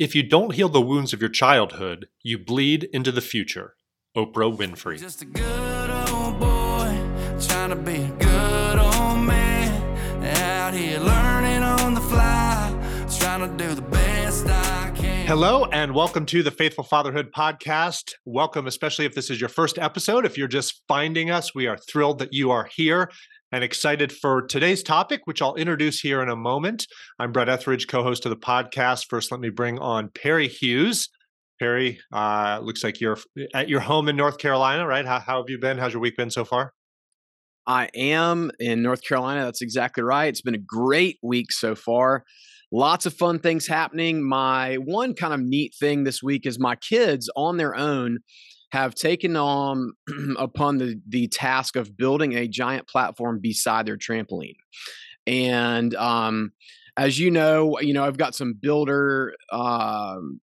If you don't heal the wounds of your childhood, you bleed into the future. Oprah Winfrey. Just a good old boy trying to be a good old man. Out here learning on the fly, trying to do the best I can. Hello, and welcome to the Faithful Fatherhood Podcast. Welcome, especially if this is your first episode. If you're just finding us, we are thrilled that you are here and excited for today's topic, which I'll introduce here in a moment. I'm Brett Etheridge, co host of the podcast. First, let me bring on Perry Hughes. Perry, uh, looks like you're at your home in North Carolina, right? How, how have you been? How's your week been so far? I am in North Carolina. That's exactly right. It's been a great week so far. Lots of fun things happening. My one kind of neat thing this week is my kids on their own have taken on upon the the task of building a giant platform beside their trampoline. And um, as you know, you know I've got some builder um,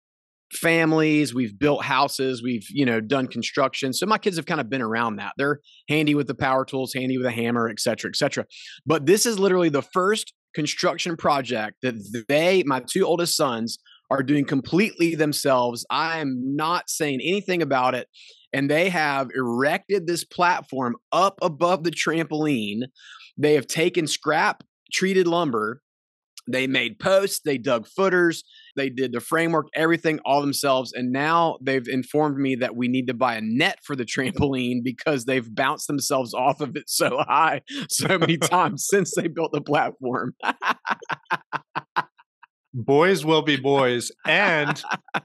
families. We've built houses. We've you know done construction. So my kids have kind of been around that. They're handy with the power tools, handy with a hammer, et cetera, et cetera. But this is literally the first construction project that they, my two oldest sons, are doing completely themselves. I am not saying anything about it. And they have erected this platform up above the trampoline. They have taken scrap treated lumber. They made posts, they dug footers, they did the framework, everything all themselves. And now they've informed me that we need to buy a net for the trampoline because they've bounced themselves off of it so high so many times since they built the platform. boys will be boys and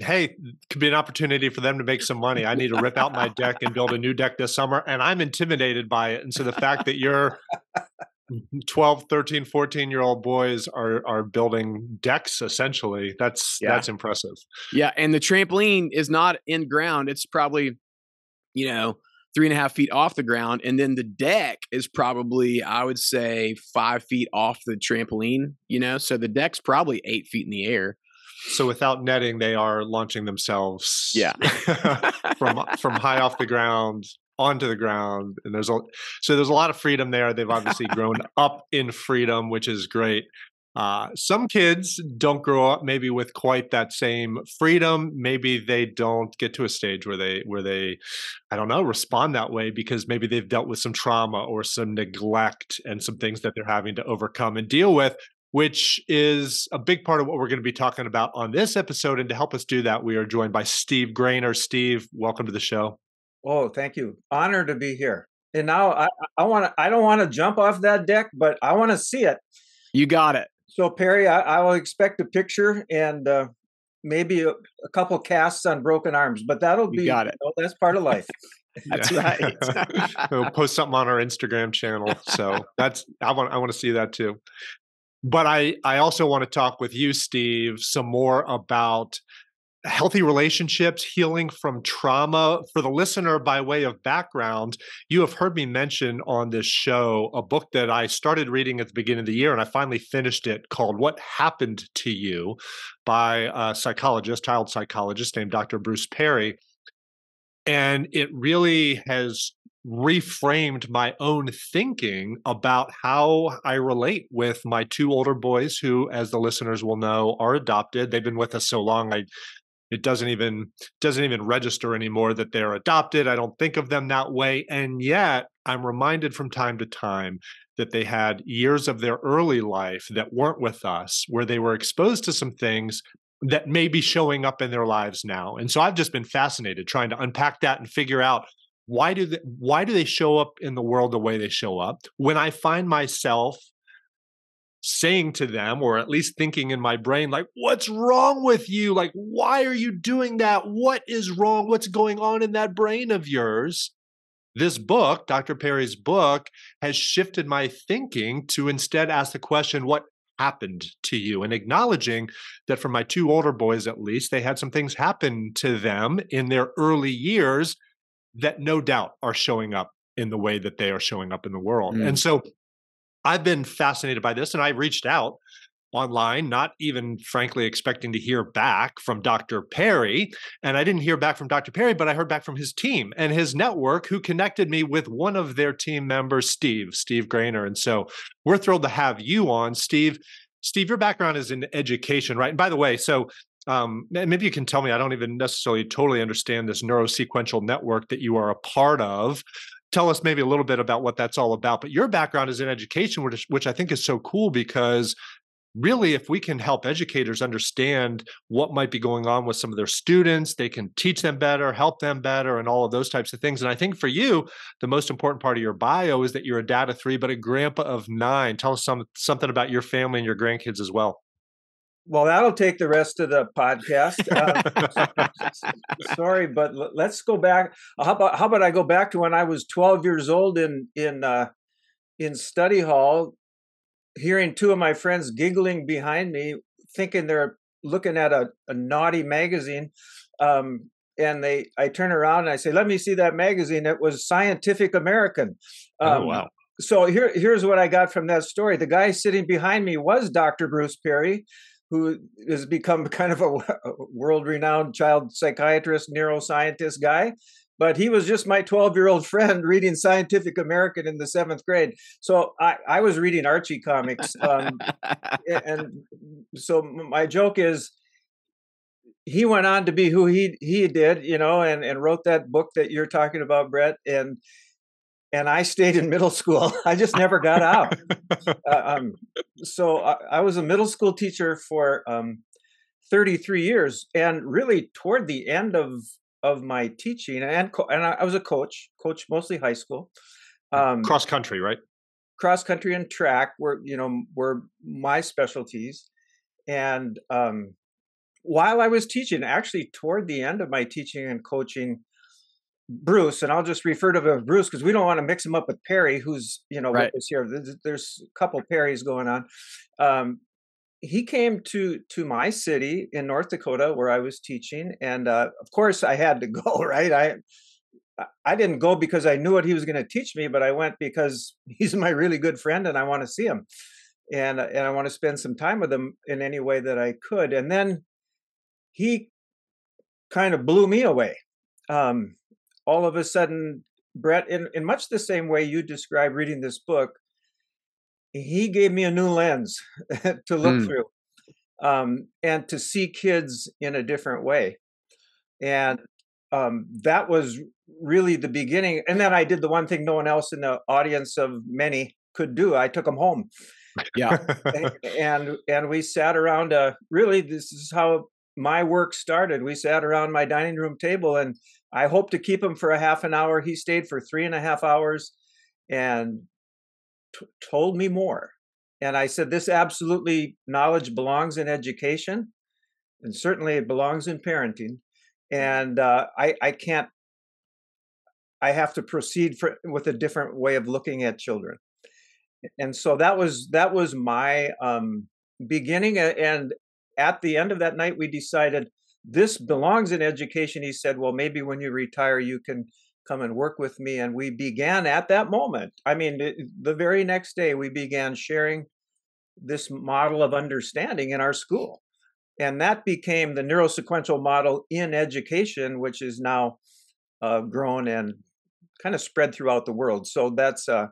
hey could be an opportunity for them to make some money i need to rip out my deck and build a new deck this summer and i'm intimidated by it and so the fact that you're 12 13 14 year old boys are are building decks essentially that's Yeah. that's impressive Yeah, and the trampoline is not in ground. It's probably, you know, three and a half feet off the ground, and then the deck is probably, I would say, five feet off the trampoline. You know, so the deck's probably eight feet in the air. so without netting they are launching themselves Yeah. from from high off the ground onto the ground and there's a so there's a lot of freedom there they've obviously grown up in freedom which is great uh, some kids don't grow up maybe with quite that same freedom maybe they don't get to a stage where they where they i don't know respond that way because maybe they've dealt with some trauma or some neglect and some things that they're having to overcome and deal with which is a big part of what we're going to be talking about on this episode and to help us do that we are joined by steve graner steve welcome to the show Oh, thank you. Honor to be here. And now I, I want to. I don't want to jump off that deck, but I want to see it. You got it. So Perry, I, I will expect a picture and uh, maybe a, a couple casts on broken arms, but that'll You be. got it. you know, that's part of life. That's right. we'll post something on our Instagram channel. So that's I want I want to see that too. But I I also want to talk with you, Steve, some more about healthy relationships, healing from trauma. For the listener, by way of background, you have heard me mention on this show a book that I started reading at the beginning of the year and I finally finished it called What Happened to You by a psychologist, child psychologist named Dr. Bruce Perry. And it really has reframed my own thinking about how I relate with my two older boys who as the listeners will know are adopted they've been with us so long I it doesn't even doesn't even register anymore that they're adopted. I don't think of them that way. And yet I'm reminded from time to time that they had years of their early life that weren't with us where they were exposed to some things that may be showing up in their lives now. And so I've just been fascinated trying to unpack that and figure out why do they, why do they show up in the world the way they show up? When i find myself saying to them or at least thinking in my brain like what's wrong with you? Like why are you doing that? What is wrong? What's going on in that brain of yours? This book dr perry's book has shifted my thinking to instead ask the question what happened to you? and acknowledging that for my two older boys at least they had some things happen to them in their early years that no doubt are showing up in the way that they are showing up in the world. Mm. And so I've been fascinated by this and I reached out online, not even frankly expecting to hear back from Dr. Perry. And I didn't hear back from Dr. Perry, but I heard back from his team and his network who connected me with one of their team members, Steve, Steve Graner. And so we're thrilled to have you on. Steve, Steve, your background is in education, right? And by the way, so um, maybe you can tell me, I don't even necessarily totally understand this neurosequential network that you are a part of. Tell us maybe a little bit about what that's all about. But your background is in education, which, which I think is so cool because really, if we can help educators understand what might be going on with some of their students, they can teach them better, help them better, and all of those types of things. And I think for you, the most important part of your bio is that you're a dad of three, but a grandpa of nine. Tell us some, something about your family and your grandkids as well. Well, that'll take the rest of the podcast. Uh, sorry, but let's go back. How about how about I go back to when I was 12 years old in in uh, in study hall hearing two of my friends giggling behind me, thinking they're looking at a, a naughty magazine. Um, and they, I turn around and I say, "Let me see that magazine." It was Scientific American. Oh, um, oh wow! So here, here's what I got from that story. The guy sitting behind me was Dr. Bruce Perry, who has become kind of a world-renowned child psychiatrist, neuroscientist guy but he was just my 12 year old friend reading Scientific American in the seventh grade. So I, I was reading Archie comics. Um, and so my joke is he went on to be who he he did, you know, and, and wrote that book that you're talking about, Brett. And and I stayed in middle school. I just never got out. uh, um, so I, I, was a middle school teacher for um, 33 years, and really toward the end of of my teaching, and co- and I, I, was a coach, coach mostly high school, um, cross country, right? Cross country and track were you know were my specialties, and um, while I was teaching, actually toward the end of my teaching and coaching, Bruce, and I'll just refer to him as Bruce because we don't want to mix him up with Perry, who's you know right. with us here. There's, a couple Perrys going on. Um, he came to to my city in North Dakota where I was teaching, and uh, of course I had to go. Right, I I didn't go because I knew what he was going to teach me, but I went because he's my really good friend, and I want to see him, and and I want to spend some time with him in any way that I could. And then he kind of blew me away. Um, all of a sudden, Brett, in, in much the same way you describe reading this book, he gave me a new lens to look mm. through um, and to see kids in a different way. And um, that was really the beginning. And then I did the one thing no one else in the audience of many could do. I took them home. Yeah. and and we sat around. Uh, really, this is how my work started. We sat around my dining room table, and I hoped to keep him for a half an hour. He stayed for three and a half hours, and t- told me more. And I said, This absolutely knowledge belongs in education, and certainly it belongs in parenting. And uh, I, I can't, I have to proceed for, with a different way of looking at children. And so that was that was my um, beginning. And at the end of that night, we decided this belongs in education. He said, "Well, maybe when you retire, you can come and work with me. And we began at that moment. I mean, the very next day, we began sharing this model of understanding in our school. And that became the neurosequential model in education, which is now uh, grown and kind of spread throughout the world. So that's, uh,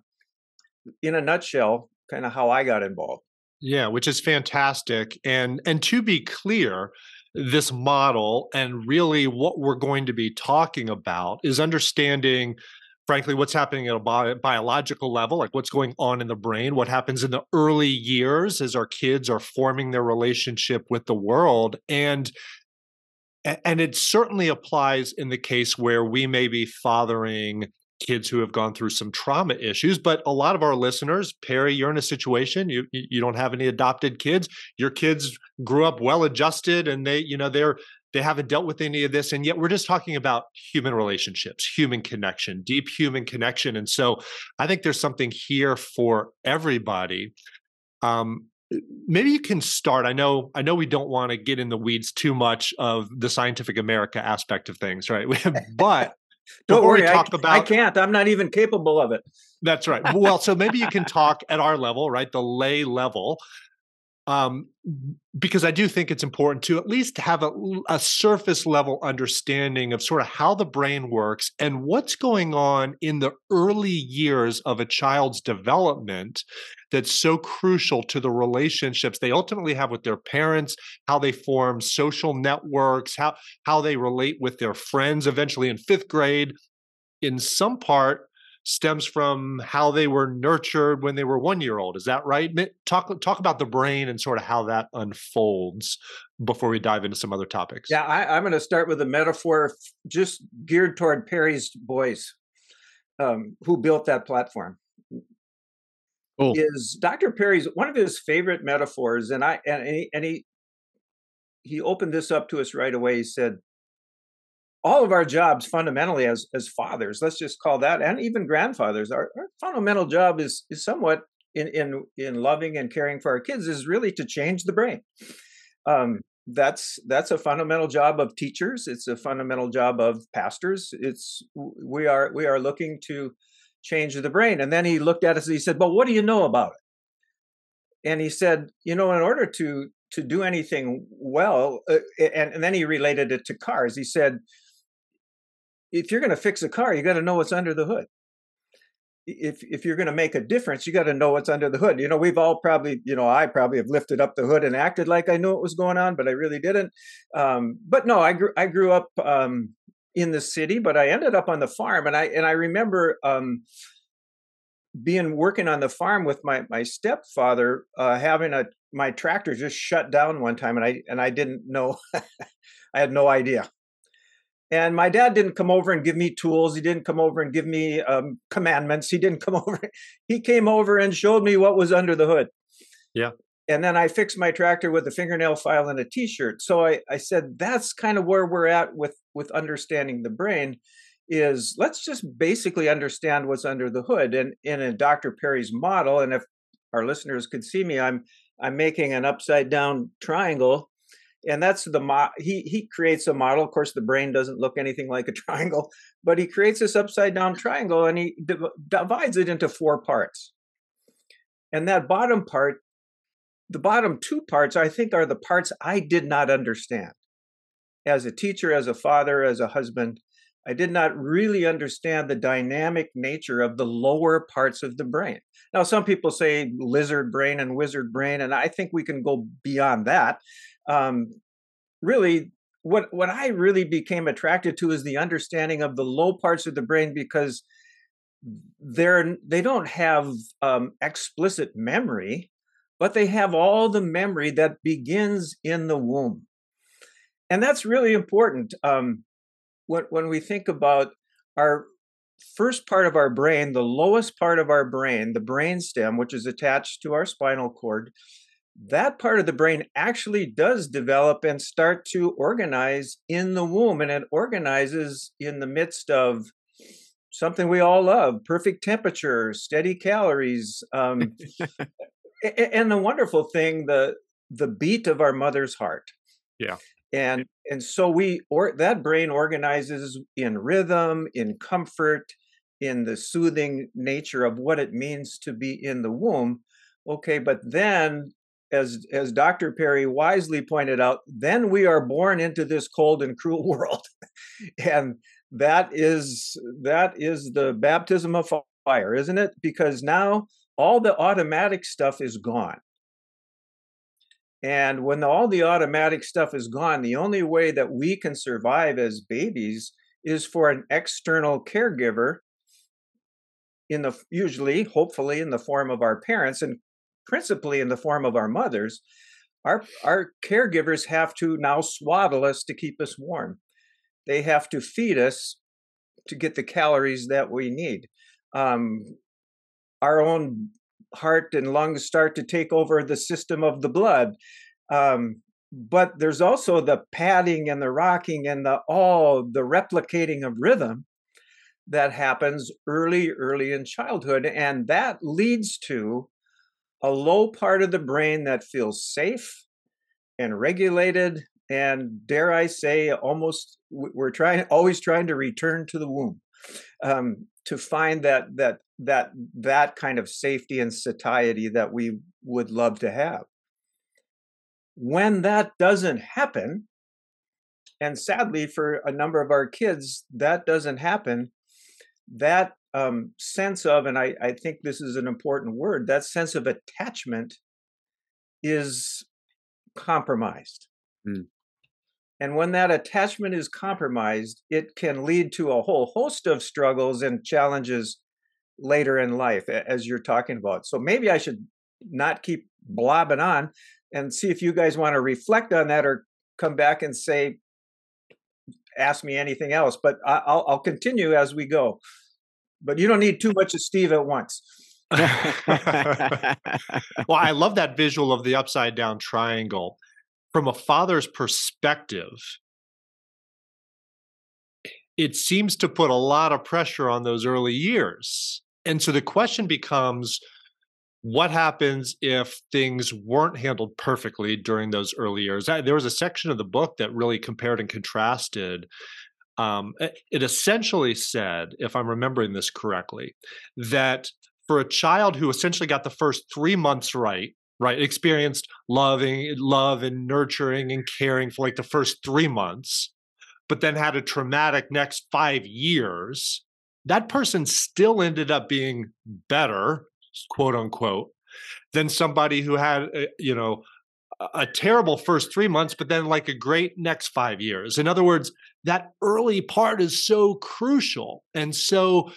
in a nutshell, kind of how I got involved. Yeah, which is fantastic. And and to be clear, this model and really what we're going to be talking about is understanding frankly what's happening at a bi- biological level like what's going on in the brain what happens in the early years as our kids are forming their relationship with the world and and it certainly applies in the case where we may be fathering kids who have gone through some trauma issues but a lot of our listeners perry you're in a situation you you don't have any adopted kids your kids grew up well adjusted and they you know they're they haven't dealt with any of this and yet we're just talking about human relationships human connection deep human connection and so i think there's something here for everybody. Um, maybe you can start i know i know we don't want to get in the weeds too much of the scientific america aspect of things right? But don't worry, talk I, about I can't. I'm not even capable of it. That's right. Well, so maybe you can talk at our level, right? The lay level. Um, because I do think it's important to at least have a, a, surface level understanding of sort of how the brain works and what's going on in the early years of a child's development that's so crucial to the relationships they ultimately have with their parents, how they form social networks, how how they relate with their friends eventually in fifth grade. In some part, stems from how they were nurtured when they were one year old. Is that right? Talk talk about the brain and sort of how that unfolds before we dive into some other topics. Yeah, I, am going to start with a metaphor just geared toward Perry's boys, um, who built that platform. Cool. Is Dr. Perry's one of his favorite metaphors, and I and he, and he he opened this up to us right away. He said, all of our jobs fundamentally as as fathers let's just call that and even grandfathers our, our, fundamental job is is somewhat in in in loving and caring for our kids is really to change the brain. Um, that's that's a fundamental job of teachers it's a fundamental job of pastors it's we are we are looking to change the brain. And then he looked at us and he said well what do you know about it? And he said you know in order to to do anything well uh, and, and then he related it to cars. He said if you're going to fix a car, you got to know what's under the hood. If if you're going to make a difference, you got to know what's under the hood. You know, we've all probably, you know, I probably have lifted up the hood and acted like I knew what was going on, but I really didn't. Um, but no, I grew I grew up um, in the city, but I ended up on the farm, and I and I remember um, being working on the farm with my my stepfather, uh, having a my tractor just shut down one time, and I and I didn't know, I had no idea and my dad didn't come over and give me tools. He didn't come over and give me um, commandments. He didn't come over. He came over and showed me what was under the hood. Yeah. And then I fixed my tractor with a fingernail file and a T-shirt. So I, I said that's kind of where we're at with with understanding the brain. Is let's just basically understand what's under the hood. And in a Dr. Perry's model, and if our listeners could see me, I'm I'm making an upside down triangle and that's the mo- he he creates a model of course the brain doesn't look anything like a triangle but he creates this upside down triangle and he div- divides it into four parts. And that bottom part the bottom two parts i think are the parts i did not understand. As a teacher as a father as a husband i did not really understand the dynamic nature of the lower parts of the brain. Now some people say lizard brain and wizard brain and i think we can go beyond that um, really what what I really became attracted to is the understanding of the low parts of the brain because they're they don't have um, explicit memory, but they have all the memory that begins in the womb, and that's really important. Um, when when we think about our first part of our brain, the lowest part of our brain, the brain stem, which is attached to our spinal cord, that part of the brain actually does develop and start to organize in the womb and it organizes in the midst of something we all love perfect temperature steady calories um, and the wonderful thing the the beat of our mother's heart. Yeah. And and so we or that brain organizes in rhythm in comfort in the soothing nature of what it means to be in the womb. Okay but then as as Dr. Perry wisely pointed out, then we are born into this cold and cruel world. and that is that is the baptism of fire, isn't it? Because now all the automatic stuff is gone. And when all the automatic stuff is gone, the only way that we can survive as babies is for an external caregiver in the usually hopefully in the form of our parents and principally in the form of our mothers, our, our caregivers have to now swaddle us to keep us warm. They have to feed us to get the calories that we need. Um, our own heart and lungs start to take over the system of the blood. Um, but there's also the padding and the rocking and the all the replicating of rhythm that happens early, early in childhood. And that leads to a low part of the brain that feels safe and regulated and dare i say almost we're trying always trying to return to the womb um, to find that that that that kind of safety and satiety that we would love to have. When that doesn't happen, and sadly for a number of our kids, that doesn't happen, that um, sense of, and I, I think this is an important word, that sense of attachment is compromised. Mm. And when that attachment is compromised, it can lead to a whole host of struggles and challenges later in life, as you're talking about. So maybe I should not keep blobbing on and see if you guys want to reflect on that or come back and say, ask me anything else. But I'll, I'll continue as we go. But you don't need too much of Steve at once. well, I love that visual of the upside down triangle. From a father's perspective, it seems to put a lot of pressure on those early years. And so the question becomes what happens if things weren't handled perfectly during those early years? There was a section of the book that really compared and contrasted. Um, it essentially said, if I'm remembering this correctly, that for a child who essentially got the first three months right, right, experienced loving, love and nurturing and caring for like the first three months, but then had a traumatic next five years, that person still ended up being better quote unquote, than somebody who had, you know, a terrible first three months, but then like a great next five years. In other words, that early part is so crucial. And so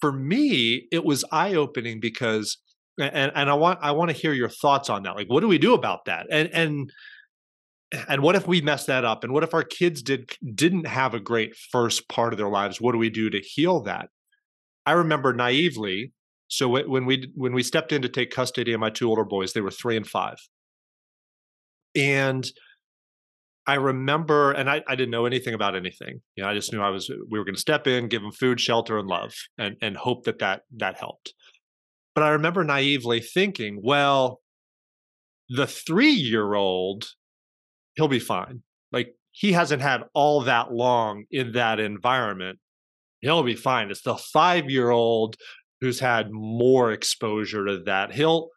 for me, it was eye opening because, and, and I want, I want to hear your thoughts on that. Like, what do we do about that? And, and, and what if we mess that up? And what if our kids did didn't have a great first part of their lives? What do we do to heal that? I remember naively so when we when we stepped in to take custody of my two older boys, they were three and five, and I remember, and I, I didn't know anything about anything. You know, I just knew I was we were going to step in, give them food, shelter, and love, and and hope that that that helped. But I remember naively thinking, well, the three year old, he'll be fine. Like he hasn't had all that long in that environment. He'll be fine. It's the five year old who's had more exposure to that, he'll,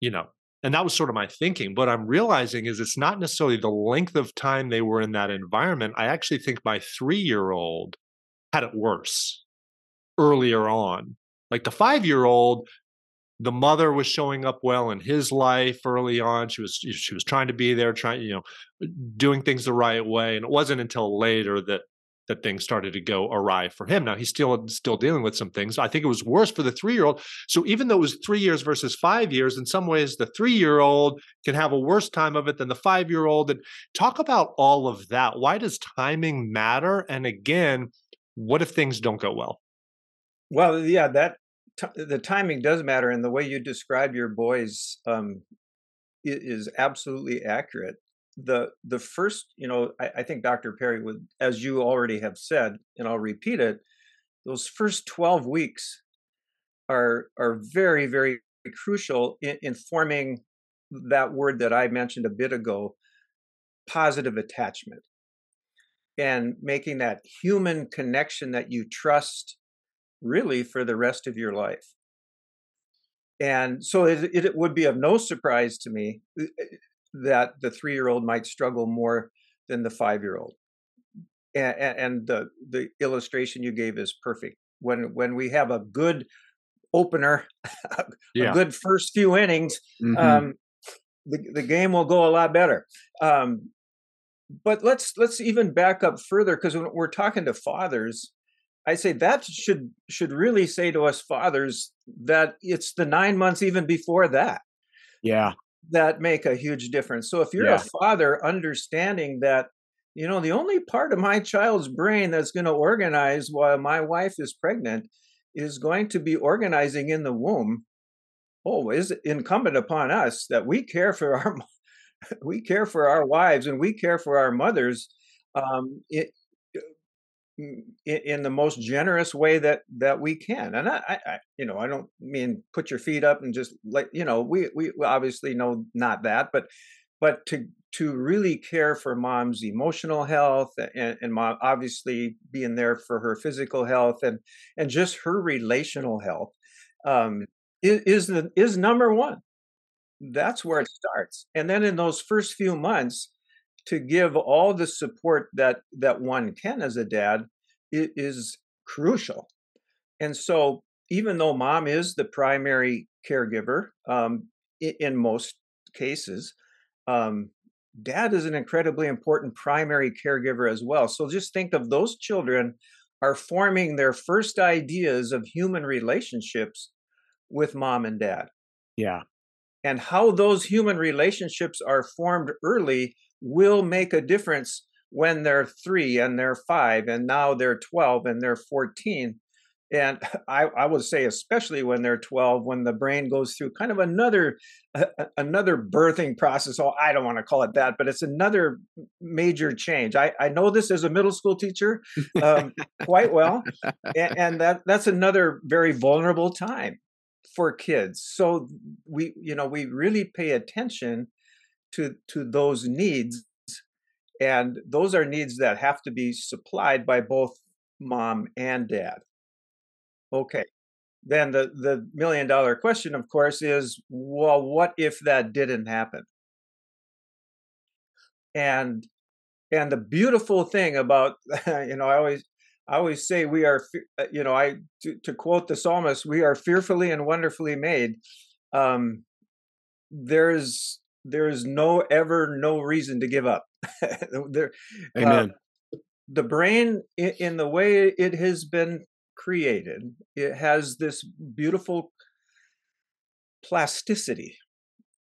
you know, and that was sort of my thinking. What I'm realizing is it's not necessarily the length of time they were in that environment. I actually think my three year old had it worse earlier on. Like the five year old, the mother was showing up well in his life early on. She was she was trying to be there, trying you know, doing things the right way. And it wasn't until later that that things started to go awry for him. Now he's still still dealing with some things. I think it was worse for the three year old. So even though it was three years versus five years, in some ways the three year old can have a worse time of it than the five year old. And talk about all of that. Why does timing matter? And again, what if things don't go well? Well, yeah, that t- the timing does matter, and the way you describe your boys um, is absolutely accurate the the first, you know, I, I think Dr. Perry would, as you already have said, and I'll repeat it, those first 12 weeks are are very, very crucial in, in forming that word that I mentioned a bit ago, positive attachment. And making that human connection that you trust really for the rest of your life. And so it, it, would be of no surprise to me uh, that the three year old might struggle more than the five year old. And, and the the illustration you gave is perfect. When when we have a good opener, a yeah. good first few innings, mm-hmm. um, the the game will go a lot better. Um, but let's let's even back up further because when we're talking to fathers, I say that should should really say to us fathers that it's the nine months even before that. Yeah that make a huge difference. So if you're yeah. a father understanding that, you know, the only part of my child's brain that's going to organize while my wife is pregnant is going to be organizing in the womb. Oh, is incumbent upon us that we care for our we care for our wives and we care for our mothers um, it, in the most generous way that that we can. And I, I, you know i don't mean put your feet up and just like you know we we obviously know not that but but to to really care for mom's emotional health and, and mom obviously being there for her physical health and and just her relational health um is is the is number one. That's where it starts. And then in those first few months, to give all the support that that one can as a dad it is crucial. And so, even though mom is the primary caregiver um, in, in, most cases, um, dad is an incredibly important primary caregiver as well. So just think of those children are forming their first ideas of human relationships with mom and dad. Yeah. And how those human relationships are formed early will make a difference when they're three and they're five and now they're 12 and they're 14 and I, I would say especially when they're 12 when the brain goes through kind of another uh, another birthing process oh i don't want to call it that but it's another major change. I, I know this as a middle school teacher um, quite well and, and that that's another very vulnerable time for kids. So we you know we really pay attention to to those needs and those are needs that have to be supplied by both mom and dad. Okay. Then the the million dollar question of course is well what if that didn't happen? And and the beautiful thing about you know i always i always say we are uh, you know i to, to quote the psalmist we are fearfully and wonderfully made. Um there's there's no ever no reason to give up. There, uh, Amen. Uh, the brain, in, in the way it has been created, it has this beautiful plasticity,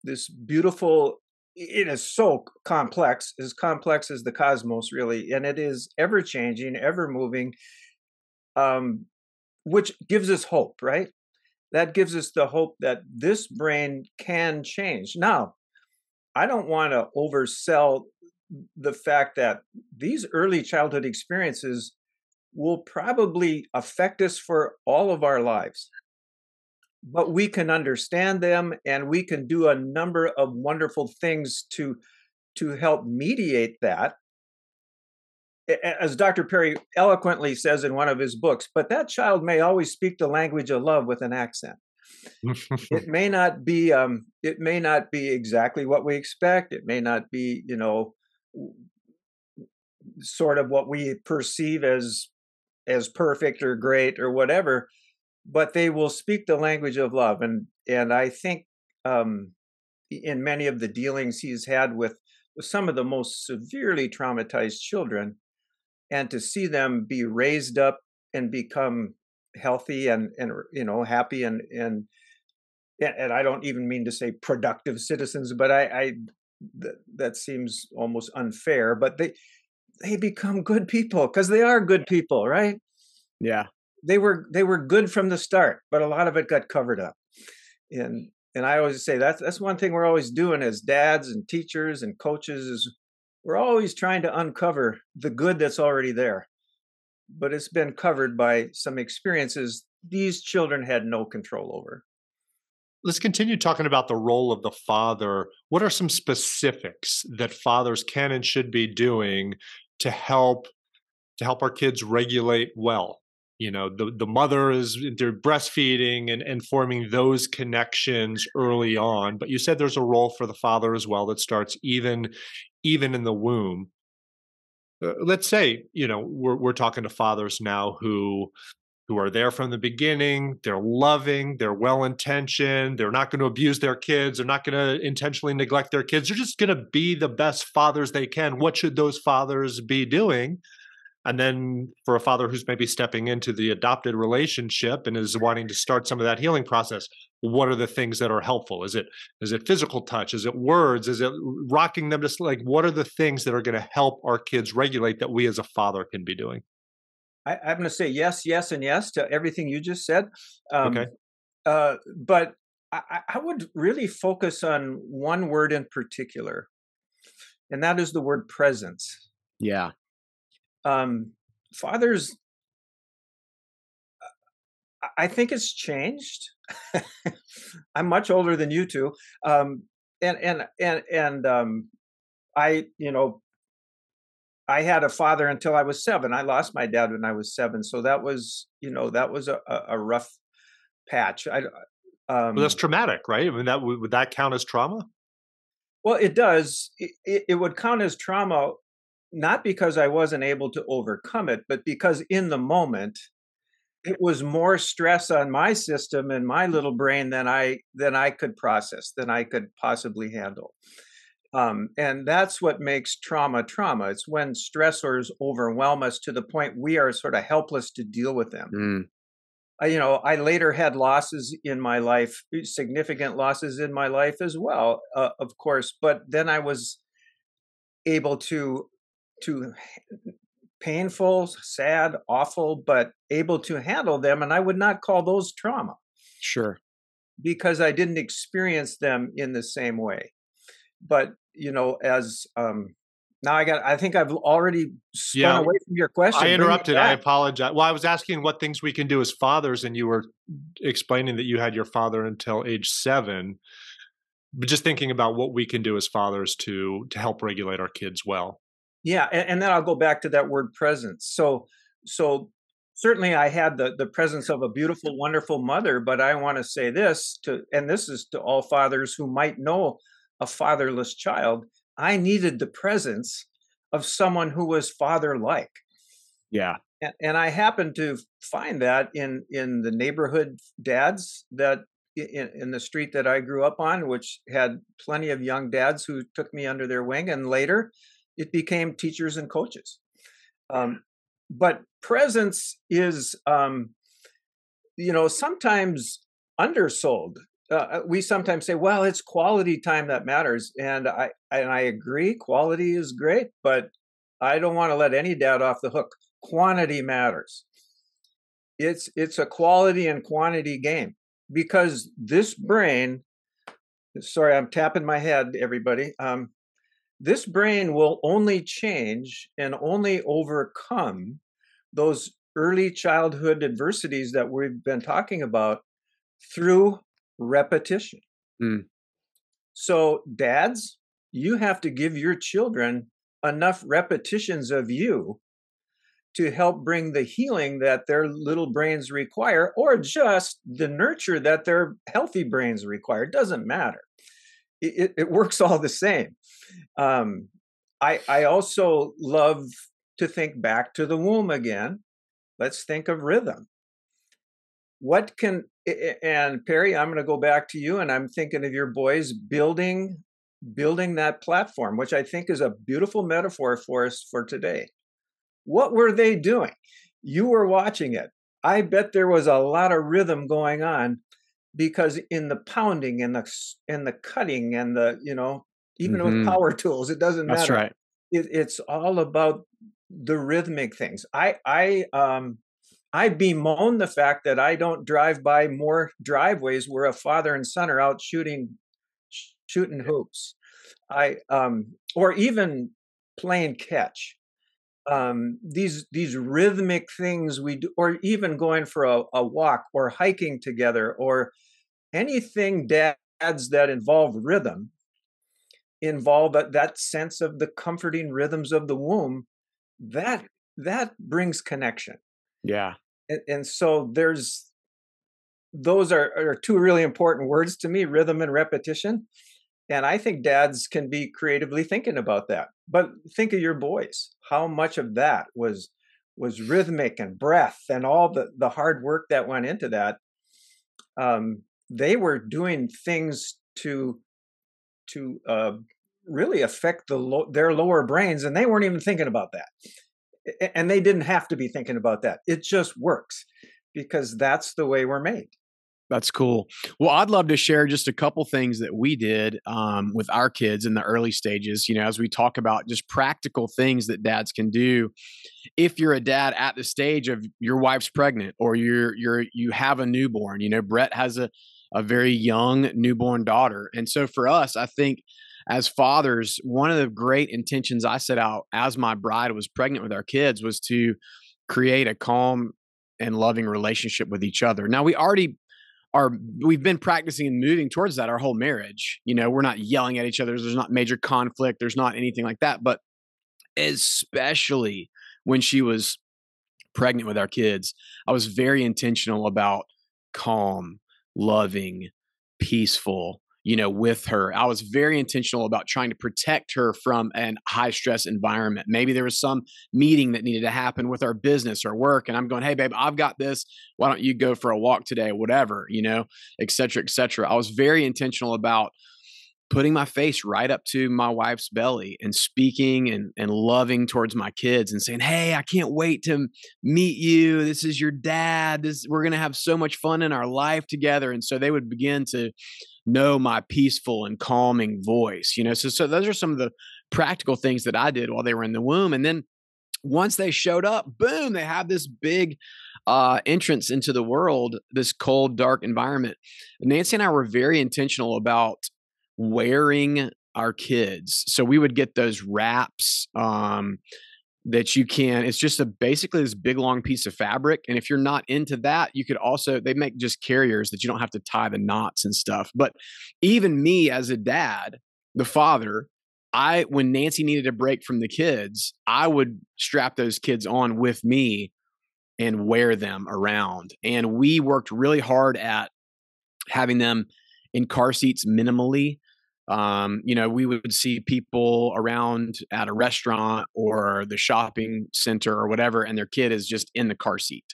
this beautiful it is so complex as complex as the cosmos really and it is ever changing ever moving um which gives us hope right? That gives us the hope that this brain can change. Now i don't want to oversell the fact that these early childhood experiences will probably affect us for all of our lives. But we can understand them and we can do a number of wonderful things to, to help mediate that. As Dr. Perry eloquently says in one of his books, but that child may always speak the language of love with an accent. It may not be um, it may not be exactly what we expect. It may not be you know sort of what we perceive as as perfect or great or whatever but they will speak the language of love and and i think um in many of the dealings he's had with, with some of the most severely traumatized children and to see them be raised up and become healthy and and you know happy and and and I don't even mean to say productive citizens, but I, I that, that seems almost unfair, but they they become good people because they are good people, right? Yeah. They were they were good from the start, but a lot of it got covered up. And and I always say that's that's one thing we're always doing as dads and teachers and coaches is we're always trying to uncover the good that's already there. But it's been covered by some experiences these children had no control over let's continue talking about the role of the father. What are some specifics that fathers can and should be doing to help to help our kids regulate well? You know, the, the mother is they're breastfeeding and, and forming those connections early on. But you said there's a role for the father as well that starts even even in the womb. Uh, let's say, you know, we're we're talking to fathers now who who are there from the beginning. They're loving, they're well intentioned, they're not going to abuse their kids, they're not going to intentionally neglect their kids. They're just going to be the best fathers they can. What should those fathers be doing? And then for a father who's maybe stepping into the adopted relationship and is wanting to start some of that healing process, what are the things that are helpful? Is it is it physical touch? Is it words? Is it rocking them to like what are the things that are going to help our kids regulate that we as a father can be doing? I, am going to say yes, yes, and yes to everything you just said. Um, okay. Uh, but I, I would really focus on one word in particular, and that is the word presence. Yeah. Um, fathers, I think it's changed. I'm much older than you two, um, and and and and um, I, you know, I had a father until I was seven. I lost my dad when I was seven, so that was you know that was a, a rough patch. I Um, well, that's traumatic, right? I mean, that would, would that count as trauma? Well, it does. It, it, would count as trauma, not because I wasn't able to overcome it, but because in the moment, it was more stress on my system and my little brain than I than I could process, than I could possibly handle. Um, and that's what makes trauma trauma. It's when stressors overwhelm us to the point we are sort of helpless to deal with them. Mm. Uh, you know, I later had losses in my life, significant losses in my life as well, uh, of course. But then I was able to to painful, sad, awful, but able to handle them. And I would not call those trauma. Sure. Because I didn't experience them in the same way. But, you know, as um, now I got, I think I've already spun yeah. away from your question. I interrupted. I apologize. Well, I was asking what things we can do as fathers, and you were explaining that you had your father until age seven. But just thinking about what we can do as fathers to to help regulate our kids well. Yeah, and, and then I'll go back to that word presence. So, so certainly I had the the presence of a beautiful, wonderful mother, but I want to say this to, and this is to all fathers who might know a fatherless child. I needed the presence of someone who was father-like. Yeah. And, and I happened to find that in in the neighborhood dads that in, in, the street that I grew up on, which had plenty of young dads who took me under their wing, and later it became teachers and coaches. Um, but presence is, um, you know, sometimes undersold. Uh, uh, we sometimes say, "Well, it's quality time that matters," and I and I agree, quality is great, but I don't want to let any dad off the hook. Quantity matters. It's it's a quality and quantity game because this brain. Sorry, I'm tapping my head, everybody. Um, this brain will only change and only overcome those early childhood adversities that we've been talking about through repetition. Mm. So, dads, you have to give your children enough repetitions of you to help bring the healing that their little brains require, or just the nurture that their healthy brains require. It doesn't matter. It, it works all the same. Um, I I also love to think back to the womb again. Let's think of rhythm. What can and Perry, I'm going to go back to you, and I'm thinking of your boys building building that platform, which I think is a beautiful metaphor for us for today. What were they doing? You were watching it. I bet there was a lot of rhythm going on because in the pounding and the and the cutting and the you know even mm-hmm. with power tools. It doesn't matter. That's right. It, it's all about the rhythmic things. I I um I bemoan the fact that I don't drive by more driveways where a father and son are out shooting shooting hoops. I um or even playing catch. Um, these these rhythmic things we do, or even going for a, a walk or hiking together, or anything dads that involve rhythm involve that, that sense of the comforting rhythms of the womb that that brings connection. Yeah. And, and so there's those are, are two really important words to me rhythm and repetition and i think dads can be creatively thinking about that but think of your boys how much of that was was rhythmic and breath and all the the hard work that went into that um they were doing things to to uh, really affect the lo- their lower brains, and they weren't even thinking about that, and they didn't have to be thinking about that. It just works because that's the way we're made. That's cool. Well, I'd love to share just a couple things that we did um, with our kids in the early stages. You know, as we talk about just practical things that dads can do. If you're a dad at the stage of your wife's pregnant or you're you're you have a newborn, you know, Brett has a a very young newborn daughter. And so for us, I think as fathers, one of the great intentions I set out as my bride was pregnant with our kids was to create a calm and loving relationship with each other. Now we already are we've been practicing and moving towards that our whole marriage. You know, we're not yelling at each other. There's not major conflict. There's not anything like that. But especially when she was pregnant with our kids, I was very intentional about calm loving, peaceful, you know, with her. I was very intentional about trying to protect her from an high stress environment. Maybe there was some meeting that needed to happen with our business or work. And I'm going, hey, babe, I've got this. Why don't you go for a walk today? Whatever, you know, et cetera, et cetera. I was very intentional about putting my face right up to my wife's belly and speaking and, and loving towards my kids and saying, Hey, I can't wait to meet you. This is your dad. This we're gonna have so much fun in our life together. And so they would begin to know my peaceful and calming voice. You know, so so those are some of the practical things that I did while they were in the womb. And then once they showed up, boom, they have this big uh, entrance into the world, this cold, dark environment. Nancy and I were very intentional about wearing our kids. So we would get those wraps um, that you can. It's just a basically this big long piece of fabric, and if you're not into that, you could also they make just carriers that you don't have to tie the knots and stuff. But even me as a dad, the father, I when Nancy needed a break from the kids, I would strap those kids on with me and wear them around. And we worked really hard at having them in car seats minimally um, you know, we would see people around at a restaurant or the shopping center or whatever, and their kid is just in the car seat.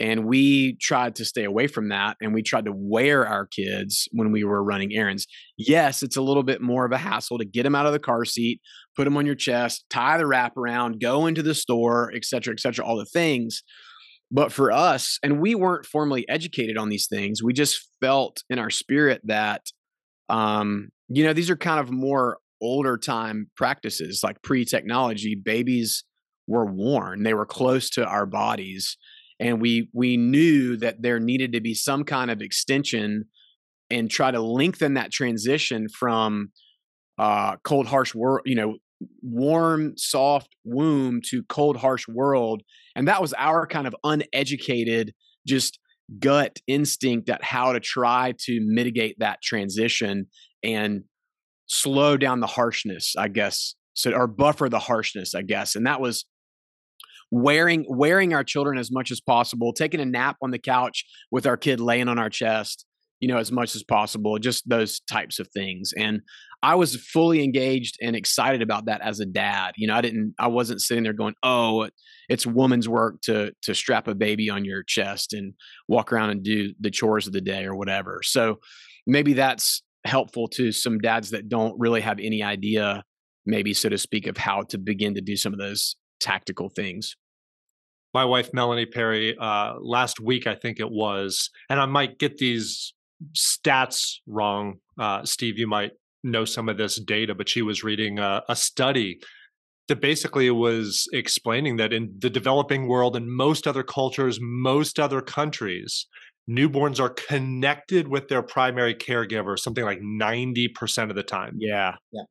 And we tried to stay away from that and we tried to wear our kids when we were running errands. Yes, it's a little bit more of a hassle to get them out of the car seat, put them on your chest, tie the wrap around, go into the store, et cetera, et cetera, all the things. But for us, and we weren't formally educated on these things, we just felt in our spirit that um, you know, these are kind of more older time practices, like pre technology. Babies were worn, they were close to our bodies. And we we knew that there needed to be some kind of extension and try to lengthen that transition from uh, cold, harsh world, you know, warm, soft womb to cold, harsh world. And that was our kind of uneducated, just gut instinct at how to try to mitigate that transition and slow down the harshness, I guess, so or buffer the harshness, I guess. And that was wearing wearing our children as much as possible, taking a nap on the couch with our kid laying on our chest, you know, as much as possible, just those types of things. And I was fully engaged and excited about that as a dad. You know, I didn't I wasn't sitting there going, "Oh, it's woman's work to to strap a baby on your chest and walk around and do the chores of the day or whatever." So maybe that's helpful to some dads that don't really have any idea, maybe so to speak, of how to begin to do some of those tactical things. My wife, Melanie Perry, uh, last week, I think it was, and I might get these stats wrong. Uh, Steve, you might know some of this data, but she was reading a, a study that basically was explaining that in the developing world and most other cultures, most other countries, newborns are connected with their primary caregiver something like 90% of the time. Yeah. Yeah.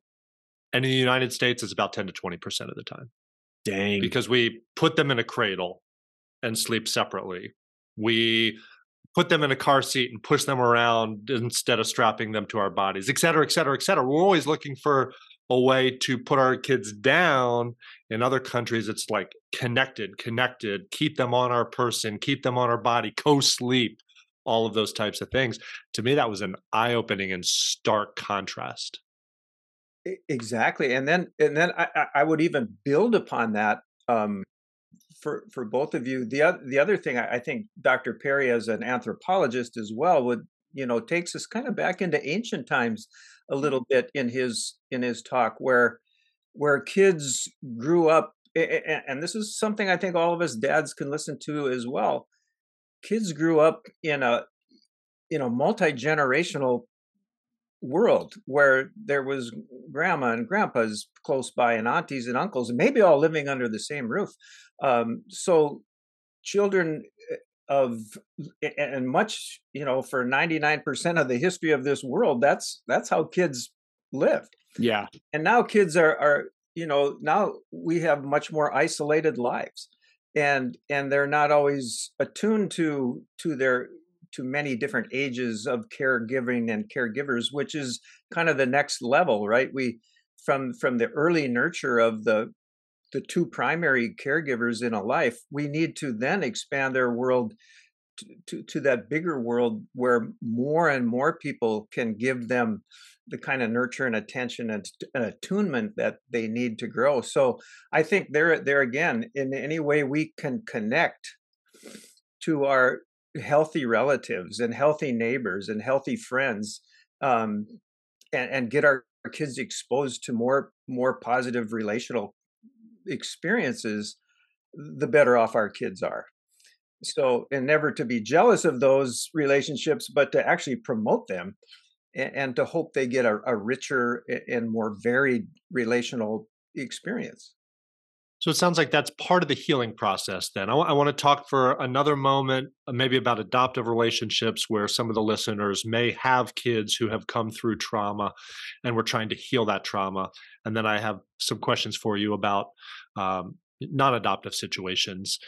And in the United States, it's about 10 to 20% of the time. Dang. Because we put them in a cradle and sleep separately. We put them in a car seat and push them around instead of strapping them to our bodies, et cetera, et cetera, et cetera. We're always looking for a way to put our kids down. In other countries, it's like connected, connected, keep them on our person, keep them on our body, co sleep, all of those types of things. To me, that was an eye opening and stark contrast. Exactly. And then, and then I, I would even build upon that. Um, for, for both of you, the other the other thing I, I think Dr. Perry, as an anthropologist as well, would you know takes us kind of back into ancient times a little bit in his in his talk where where kids grew up and this is something i think all of us dads can listen to as well kids grew up in a you know multi-generational world where there was grandma and grandpas close by and aunties and uncles and maybe all living under the same roof. Um, so children eh, of and much you know for 99% of the history of this world that's that's how kids lived. Yeah. And now kids are are you know now we have much more isolated lives and and they're not always attuned to to their to many different ages of caregiving and caregivers which is kind of the next level right? We from from the early nurture of the the two primary caregivers in a life, we need to then expand their world to, to, to that bigger world where more and more people can give them the kind of nurture and attention and, and, attunement that they need to grow. So I think there, there again, in any way we can connect to our healthy relatives and healthy neighbors and healthy friends, um, and, and get our kids exposed to more more positive relational experiences, the better off our kids are. So, and never to be jealous of those relationships, but to actually promote them and, to hope they get a, a richer and more varied relational experience. So it sounds like that's part of the healing process. Then I, w- I want to talk for another moment, uh, maybe about adoptive relationships, where some of the listeners may have kids who have come through trauma, and we're trying to heal that trauma. And then I have some questions for you about um, non-adoptive situations.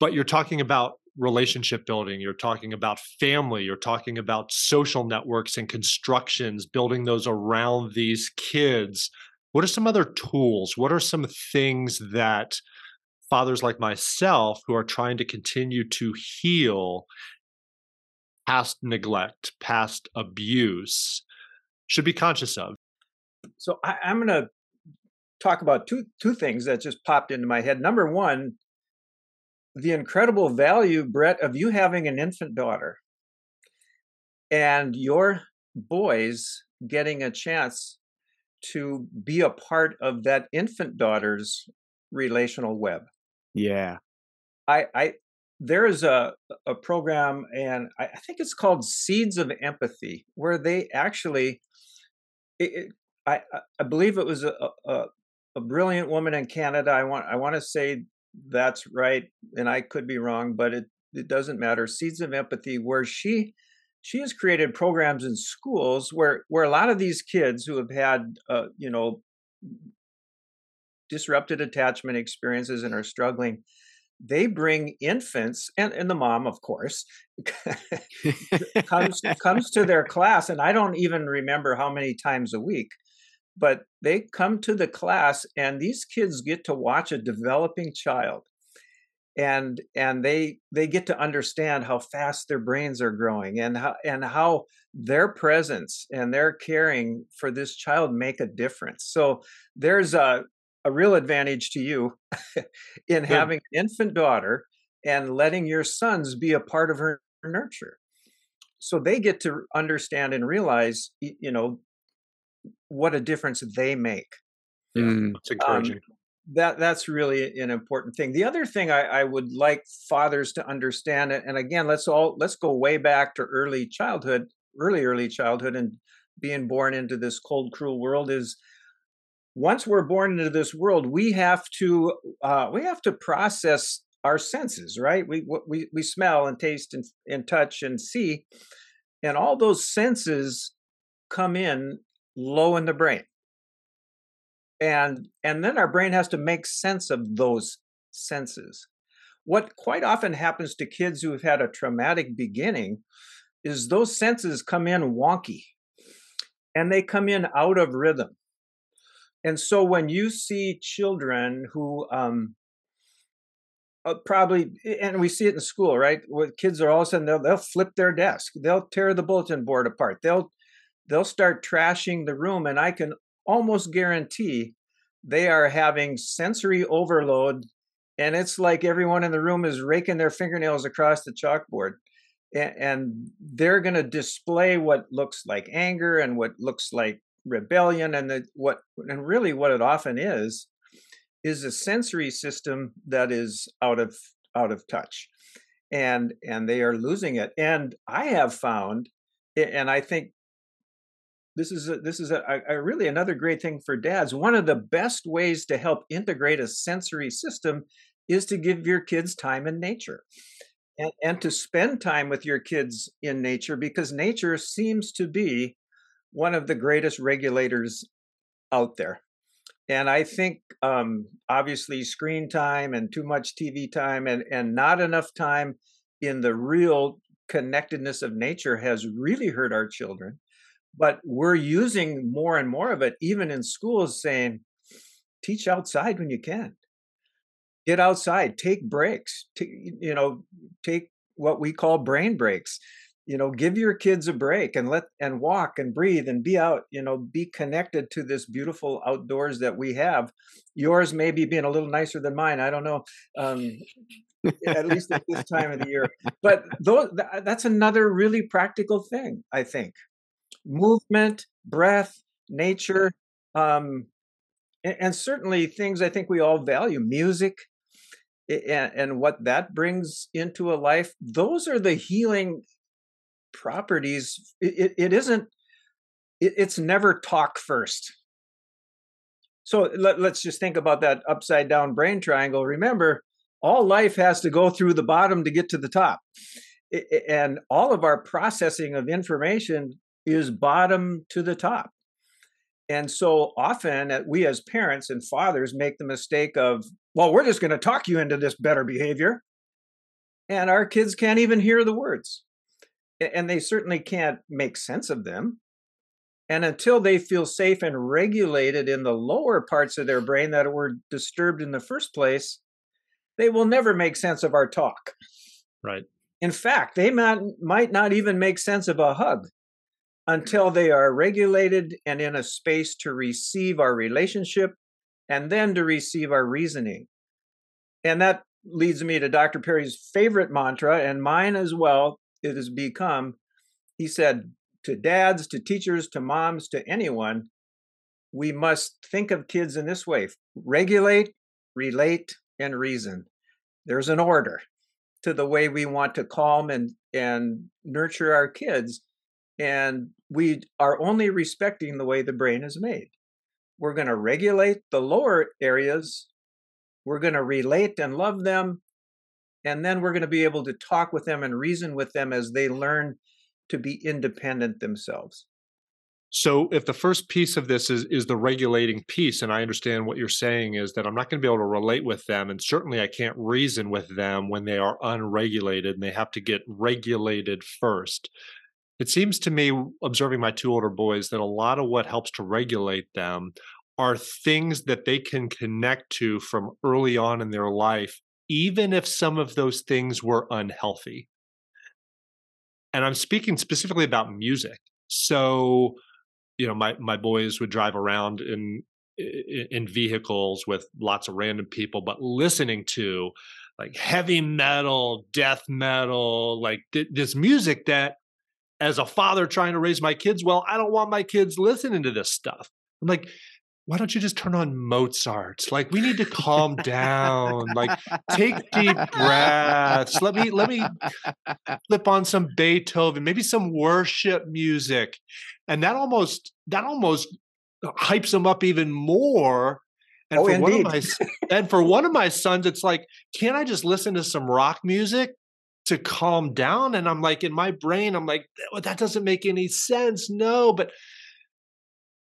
But you're talking about relationship building you're talking about family you're talking about social networks and constructions building those around these kids what are some other tools? What are some things that fathers like myself who are trying to continue to heal past neglect, past abuse should be conscious of? So I, am going to talk about two two things that just popped into my head. Number one, the incredible value, Brett, of you having an infant daughter and your boys getting a chance to be a part of that infant daughter's relational web. Yeah. I, I there is a a program and I, I think it's called Seeds of Empathy, where they actually it, it, I I believe it was a, a a brilliant woman in Canada. I want I want to say that's right, and I could be wrong, but it it doesn't matter. Seeds of Empathy, where she she has created programs in schools where where a lot of these kids who have had uh, you know disrupted attachment experiences and are struggling they bring infants and, and the mom of course comes comes to their class and i don't even remember how many times a week but they come to the class and these kids get to watch a developing child and and they they get to understand how fast their brains are growing and how and how their presence and their caring for this child make a difference so there's a a real advantage to you in Good. having an infant daughter and letting your sons be a part of her nurture so they get to understand and realize you know what a difference they make mm, it's encouraging um, that that's really an important thing. The other thing I, I would like fathers to understand, and again, let's all let's go way back to early childhood, early early childhood, and being born into this cold, cruel world is once we're born into this world, we have to uh, we have to process our senses, right? We we we smell and taste and, and touch and see, and all those senses come in low in the brain. And and then our brain has to make sense of those senses. What quite often happens to kids who have had a traumatic beginning is those senses come in wonky and they come in out of rhythm. And so when you see children who um, uh, probably and we see it in school right? Where kids are all of a sudden they'll, they'll flip their desk they'll tear the bulletin board apart they'll they'll start trashing the room and i can almost guarantee they are having sensory overload and it's like everyone in the room is raking their fingernails across the chalkboard and they're going to display what looks like anger and what looks like rebellion and the, what and really what it often is is a sensory system that is out of out of touch and and they are losing it. And i have found and i think this is a, this is a, a, really another great thing for dads. One of the best ways to help integrate a sensory system is to give your kids time in nature. And, and to spend time with your kids in nature because nature seems to be one of the greatest regulators out there. And I think um, obviously screen time and too much TV time and, and not enough time in the real connectedness of nature has really hurt our children but we're using more and more of it even in schools saying teach outside when you can. Get outside take breaks take, you know take what we call brain breaks. You know give your kids a break and let and walk and breathe and be out you know be connected to this beautiful outdoors that we have. Yours may be being a little nicer than mine i don't know um, at least at this time of the year. But those, that's another really practical thing i think movement breath nature um, and, and certainly things i think we all value music and, and what that brings into a life. Those are the healing properties. It, it isn't it, it's never talk first. So let, let's just think about that upside down brain triangle. Remember all life has to go through the bottom to get to the top. And all of our processing of information is bottom to the top and so often uh, we as parents and fathers make the mistake of well we're just going to talk you into this better behavior and our kids can't even hear the words and they certainly can't make sense of them. And until they feel safe and regulated in the lower parts of their brain that were disturbed in the first place, they will never make sense of our talk. Right. In fact, they might, might not even make sense of a hug until they are regulated and in a space to receive our relationship and then to receive our reasoning. And that leads me to Dr. Perry's favorite mantra and mine as well it has become, he said, to dads, to teachers, to moms, to anyone, we must think of kids in this way regulate, relate, and reason. There's an order to the way we want to calm and, and nurture our kids. And we are only respecting the way the brain is made. We're going to regulate the lower areas. We're going to relate and love them and then we're going to be able to talk with them and reason with them as they learn to be independent themselves so if the first piece of this is is the regulating piece and i understand what you're saying is that i'm not going to be able to relate with them and certainly i can't reason with them when they are unregulated and they have to get regulated first it seems to me observing my two older boys that a lot of what helps to regulate them are things that they can connect to from early on in their life even if some of those things were unhealthy. And I'm speaking specifically about music. So, you know, my my boys would drive around in in vehicles with lots of random people, but listening to like heavy metal, death metal, like th- this music that as a father trying to raise my kids, well, I don't want my kids listening to this stuff. I'm like, why don't you just turn on Mozart? Like we need to calm down. Like take deep breaths. Let me let me flip on some Beethoven, maybe some worship music. And that almost that almost uh, hypes them up even more. And oh, for indeed. one of my and for one of my sons, it's like, can't I just listen to some rock music to calm down? And I'm like, in my brain, I'm like, well, that doesn't make any sense. No, but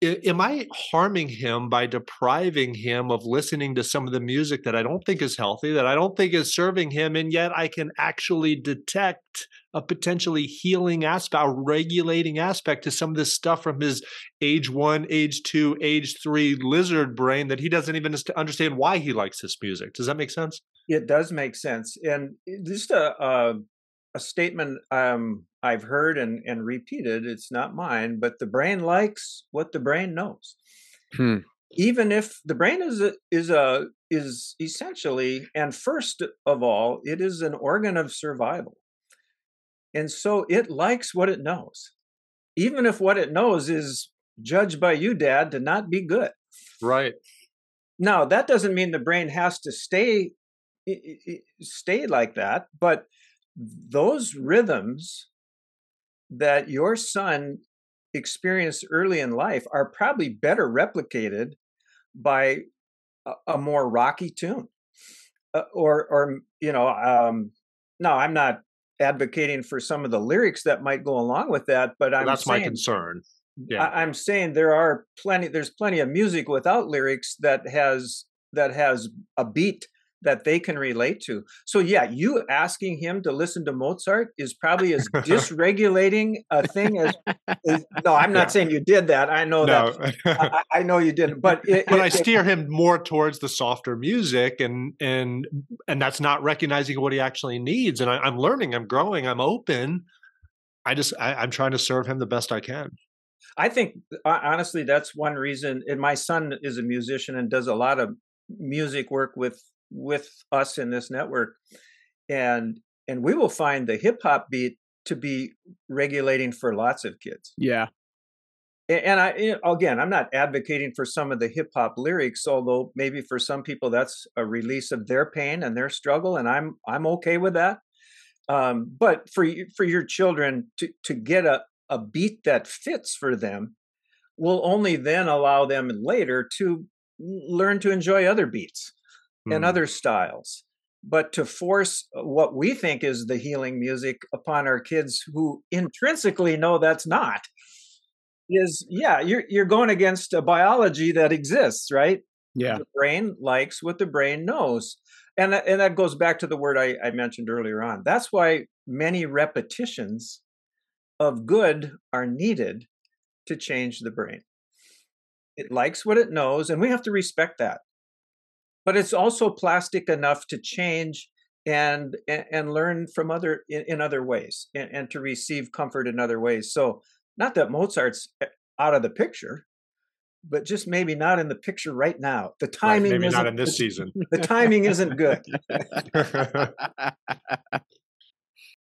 am I harming him by depriving him of listening to some of the music that I don't think is healthy, that I don't think is serving him, and yet I can actually detect a potentially healing aspect, a regulating aspect to some of this stuff from his age one, age two, age three lizard brain that he doesn't even understand why he likes this music. Does that make sense? It does make sense, and eh, just a a, a statement um, I've heard and, and repeated, it's not mine, but the brain likes what the brain knows. Hmm. Even if the brain is a, is a is essentially and first of all, it is an organ of survival. And so it likes what it knows. Even if what it knows is judged by you, Dad, to not be good. Right. Now, that doesn't mean the brain has to stay stay like that, but those rhythms that your son experienced early in life are probably better replicated by a, a more rocky tune. Uh, or or you know um no i'm not advocating for some of the lyrics that might go along with that but i'm that's saying, my concern yeah. I, i'm saying there are plenty there's plenty of music without lyrics that has that has a beat that they can relate to. So yeah, you asking him to listen to Mozart is probably as dysregulating a thing as, as no, I'm not Yeah. saying you did that. I know that no. I, I know you didn't, but it, but it- I it- steer him more towards the softer music, and and and that's not recognizing what he actually needs. And I, I'm learning, I'm growing, I'm open. I just I, I'm trying to serve him the best I can. I think uh, honestly that's one reason. And my son is a musician and does a lot of music work with with us in this network, and and we will find the hip hop beat to be regulating for lots of kids. Yeah. And I again, I'm not advocating for some of the hip hop lyrics, although maybe for some people that's a release of their pain and their struggle, and I'm I'm okay with that. Um, but for for your children to to get a a beat that fits for them will only then allow them later to learn to enjoy other beats and Mm. other styles. But to force what we think is the healing music upon our kids who intrinsically know that's not is yeah, you're you're going against a biology that exists, right? Yeah. The brain likes what the brain knows. And that, and that goes back to the word I, I mentioned earlier on. That's why many repetitions of good are needed to change the brain. It likes what it knows, and we have to respect that. But it's also plastic enough to change and and, learn from other in, in other ways and, and to receive comfort in other ways. So not that Mozart's eh, out of the picture, but just maybe not in the picture right now. The Right, timing maybe isn't not in this season. the timing isn't good.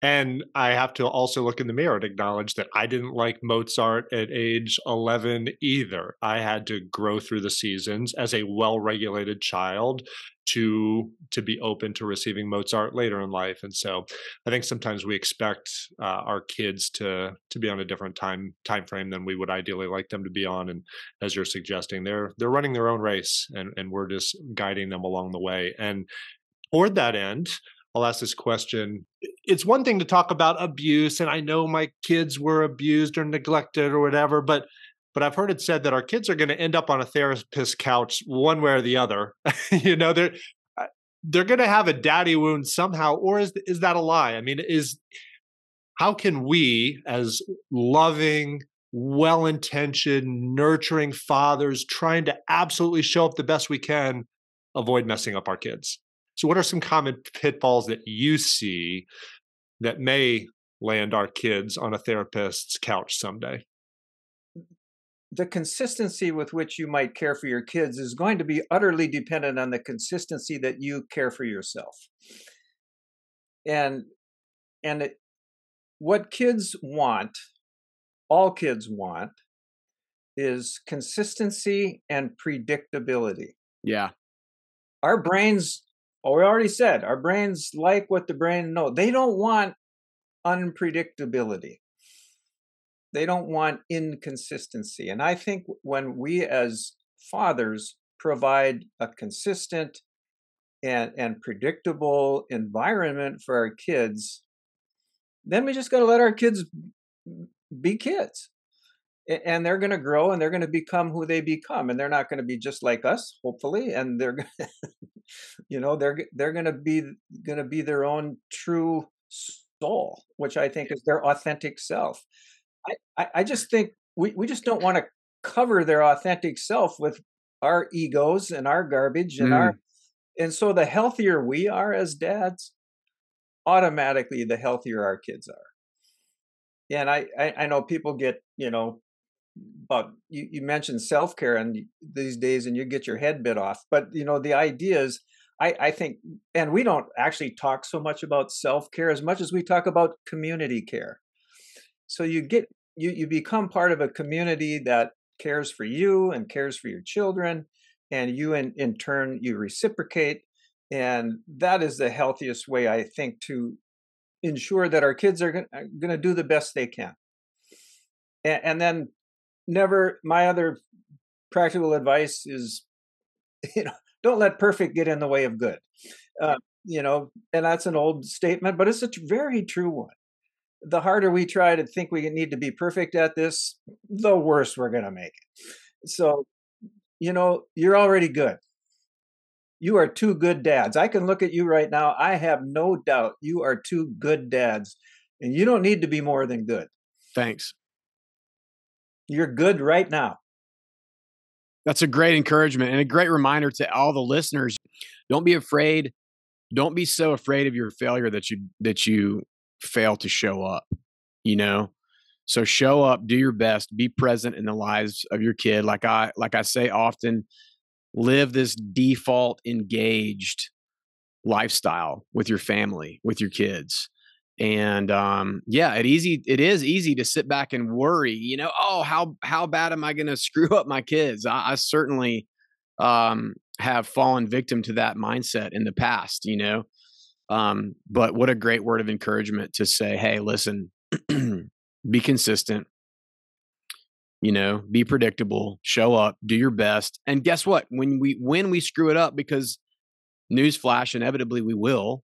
and I have to also look in the mirror and acknowledge that I didn't like Mozart at age 11 either. I had to grow through the seasons as a well-regulated child to to be open to receiving Mozart later in life. And so I think sometimes we expect uh, our kids to to be on a different time time frame than we would ideally like them to be on. And as you're suggesting, they're they're running their own race and, and we're just guiding them along the way. And toward that end, I'll ask this question. It's one thing to talk about abuse, and I know my kids were abused or neglected or whatever, but but I've heard it said that our kids are going to end up on a therapist couch one way or the other. you know, they're uh, they're going to have a daddy wound somehow, or is is that a lie? I mean, is how can we, as loving, well-intentioned, nurturing fathers, trying to absolutely show up the best we can, avoid messing up our kids? So, what are some common pitfalls that you see that may land our kids on a therapist's couch someday? Mm, the consistency with which you might care for your kids is going to be utterly dependent on the consistency that you care for yourself and and it, what kids want all kids want is consistency and predictability Yeah. our brains oh, we already said our brains like what the brain know. They don't want unpredictability. They don't want inconsistency. And i think when we as fathers provide a consistent and and predictable environment for our kids then we just got to let our kids be kids. And they're going to grow and they're going to become who they become and they're not going to be just like us hopefully and they're you know they're they're going to be going to be their own true soul which i think is their authentic self. I i, I just think we, we just don't want to cover their authentic self with our egos and our garbage and our mm. and so the healthier we are as dads automatically the healthier our kids are. And I, I i know people get you know Mm. but you, you mentioned self-care and these days and you get your head bit off but you know the idea is i i think and we don't actually talk so much about self-care as much as we talk about community care. So you get you you become part of a community that cares for you and cares for your children and you in, in turn you reciprocate and that is the healthiest way i think to ensure that our kids are going uh, to do the best they can. And, and then never my other practical advice is you know don't let perfect get in the way of good uh, you know and that's an old statement but it's a very true one the harder we try to think we need to be perfect at this the worse we're going to make it so you know you're already good You are two good dads. I can look at you right now. I have no doubt you are two good dads, and you don't need to be more than good. Thanks. You're good right now. That's a great encouragement and a great reminder to all the listeners. Don't be afraid. Don't be so afraid of your failure that you that you fail to show up. You know, so show up, do your best, be present in the lives of your kid. Like I like I say often, live this default engaged lifestyle with your family, with your kids. And um, yeah, it easy it is easy to sit back and worry, you know, oh, how how bad am I gonna screw up my kids? I, I certainly um have fallen victim to that mindset in the past, you know. Um, but what a great word of encouragement to say, hey, listen, be consistent, you know, be predictable, show up, do your best. And guess what? When we when we screw it up, because newsflash, inevitably we will,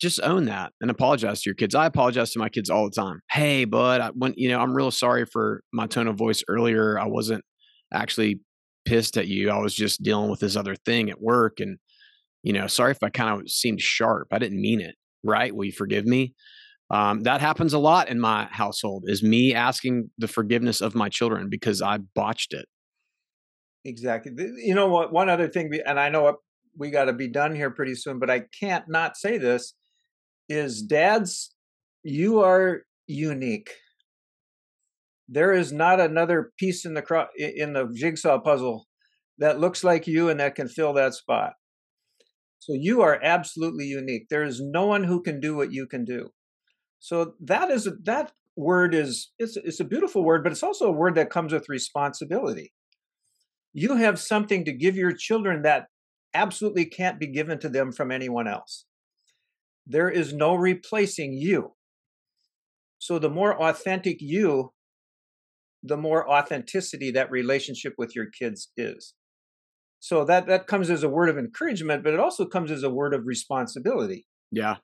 just own that and apologize to your kids. I apologize to my kids all the time. Hey, bud, I went, you know, I'm real sorry for my tone of voice earlier. I wasn't actually pissed at you. I was just dealing with this other thing at work. And, you know, sorry if I kind of seemed sharp. I didn't mean it. Right. Will you forgive me? Um, that happens a lot in my household is me asking the forgiveness of my children because I botched it. Exactly. You know what? One other thing, and I know we got to be done here pretty soon, but I can't not say this is dads, you are unique. There is not another piece in the cro- in the jigsaw puzzle that looks like you and that can fill that spot. So you are absolutely unique. There is no one who can do what you can do. So that is a, that word is it's it's a beautiful word, but it's also a word that comes with responsibility. You have something to give your children that absolutely can't be given to them from anyone else. There is no replacing you. So the more authentic you, the more authenticity that relationship with your kids is. So that that comes as a word of encouragement, but it also comes as a word of responsibility. Yeah.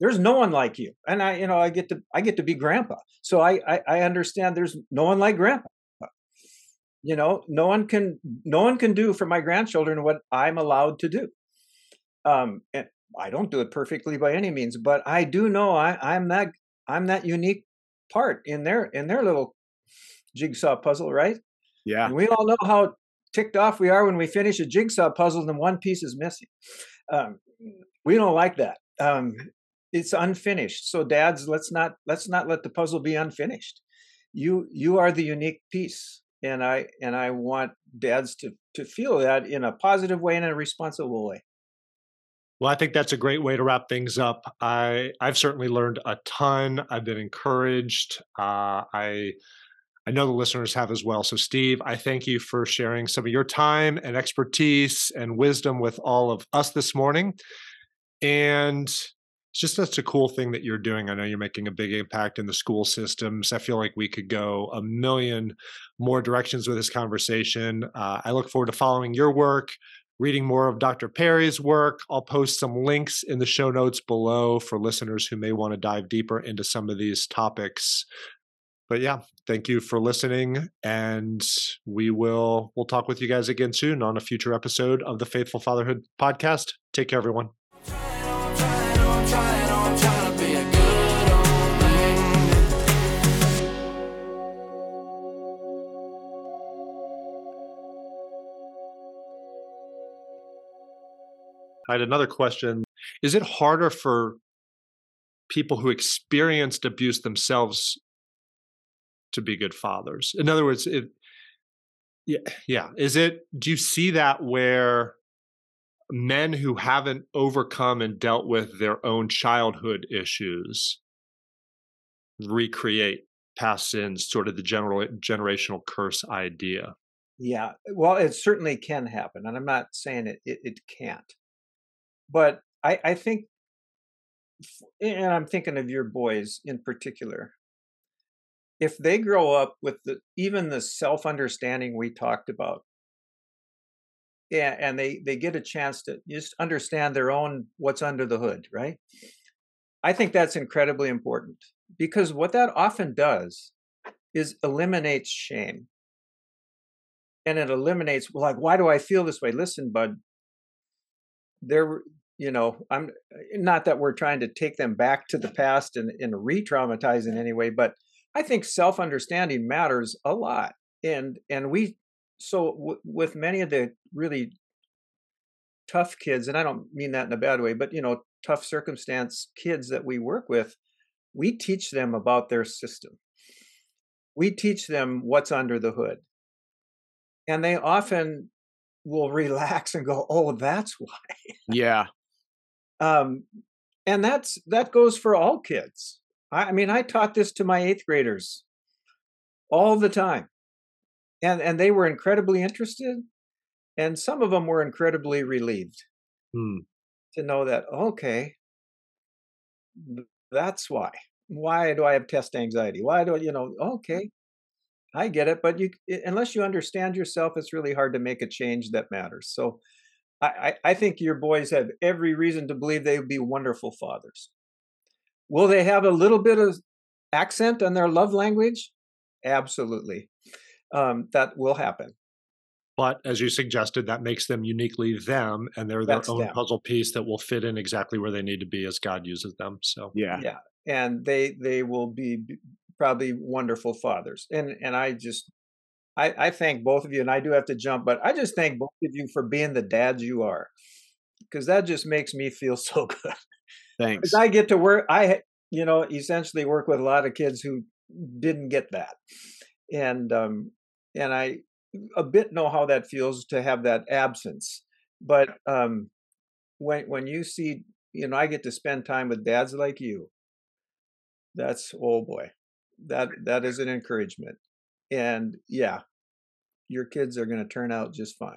There's no one like you. And I, you know, I get to I get to be grandpa. So I I, I understand there's no one like grandpa. You know, no one can no one can do for my grandchildren what I'm allowed to do. Um, and I don't do it perfectly by any means, but I do know I, I'm that I'm that unique part in their in their little jigsaw puzzle, right? Yeah. And we all know how ticked off we are when we finish a jigsaw puzzle and one piece is missing. Um, we don't like that. Um, it's unfinished. So dads, let's not let's not let the puzzle be unfinished. You you are the unique piece. And I and I want dads to to feel that in a positive way and in a responsible way. Well, I think that's a great way to wrap things up. I I've certainly learned a ton. I've been encouraged. Uh, I I know the listeners have as well. So, Steve, I thank you for sharing some of your time and expertise and wisdom with all of us this morning. And it's just such a cool thing that you're doing. I know you're making a big impact in the school systems. I feel like we could go a million more directions with this conversation. Uh, I look forward to following your work, reading more of Dr. Perry's work. I'll post some links in the show notes below for listeners who may want to dive deeper into some of these topics. But yeah, thank you for listening and we will we'll talk with you guys again soon on a future episode of the Faithful Fatherhood podcast. Take care everyone. I had another question. Is it harder for people who experienced abuse themselves to be good fathers? In other words, it, yeah, yeah. Is it? Do you see that where men who haven't overcome and dealt with their own childhood issues recreate past sins, sort of the general generational curse idea? Yeah, well, it certainly can happen, and I'm not saying it it, it can't but I, I think, and I'm thinking of your boys in particular. If they grow up with the even the self understanding we talked about, yeah, and they they get a chance to just understand their own what's under the hood, right? I think that's incredibly important because what that often does is eliminates shame. And it eliminates, like, why do I feel this way? Listen, bud, they're you know i'm not that we're trying to take them back to the past and, and re-traumatize in any way but i think self-understanding matters a lot. And and we so w- with many of the really tough kids and i don't mean that in a bad way but you know tough circumstance kids that we work with we teach them about their system. We teach them what's under the hood. And they often will relax and go oh that's why. Yeah. um, and that's that goes for all kids. I, I mean i taught this to my eighth graders all the time and and they were incredibly interested and some of them were incredibly relieved Hmm. to know that okay that's why. Why do i have test anxiety? Why do I, you know okay i get it but you unless you understand yourself it's really hard to make a change that matters so i i, I think your boys have every reason to believe they would be wonderful fathers will they have a little bit of accent on their love language absolutely um, that will happen But as you suggested, that makes them uniquely them, and they're their That's own them. puzzle piece that will fit in exactly where they need to be as God uses them. So Yeah. yeah and they they will be b- probably wonderful fathers and and i just i i thank both of you and i do have to jump but i just thank both of you for being the dads you are because that just makes me feel so good Thanks. because i get to work i you know essentially work with a lot of kids who didn't get that and um and i a bit know how that feels to have that absence but um when when you see you know i get to spend time with dads like you that's oh boy that that is an encouragement. And yeah your kids are going to turn out just fine